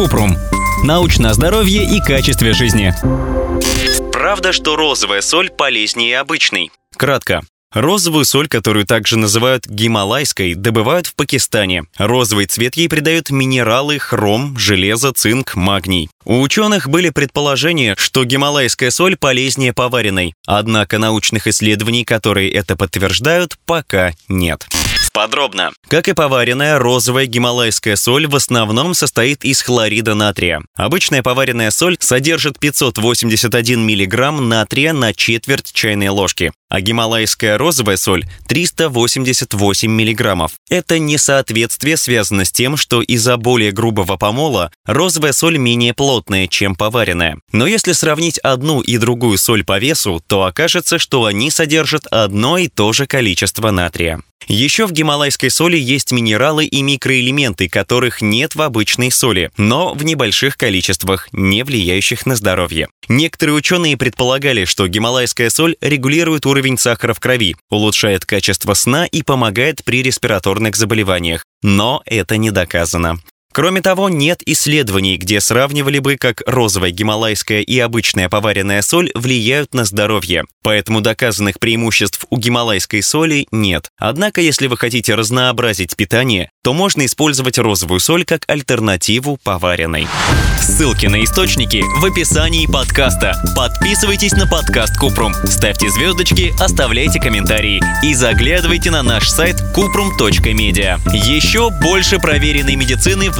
Купрум. Научное здоровье и качестве жизни. Правда, что розовая соль полезнее обычной? Кратко. Розовую соль, которую также называют гималайской, добывают в Пакистане. Розовый цвет ей придают минералы хром, железо, цинк, магний. У ученых были предположения, что гималайская соль полезнее поваренной, однако научных исследований, которые это подтверждают, пока нет. Подробно. Как и поваренная, розовая гималайская соль в основном состоит из хлорида натрия. Обычная поваренная соль содержит 581 мг натрия на четверть чайной ложки, а гималайская розовая соль 388 мг. Это несоответствие связано с тем, что из-за более грубого помола розовая соль менее плотная, чем поваренная. Но если сравнить одну и другую соль по весу, то окажется, что они содержат одно и то же количество натрия. Еще в гималайской соли есть минералы и микроэлементы, которых нет в обычной соли, но в небольших количествах, не влияющих на здоровье. Некоторые ученые предполагали, что гималайская соль регулирует уровень сахара в крови, улучшает качество сна и помогает при респираторных заболеваниях. Но это не доказано. Кроме того, нет исследований, где сравнивали бы, как розовая гималайская и обычная поваренная соль влияют на здоровье. Поэтому доказанных преимуществ у гималайской соли нет. Однако, если вы хотите разнообразить питание, то можно использовать розовую соль как альтернативу поваренной. Ссылки на источники в описании подкаста. Подписывайтесь на подкаст Купрум, ставьте звездочки, оставляйте комментарии и заглядывайте на наш сайт kuprum.media. Еще больше проверенной медицины в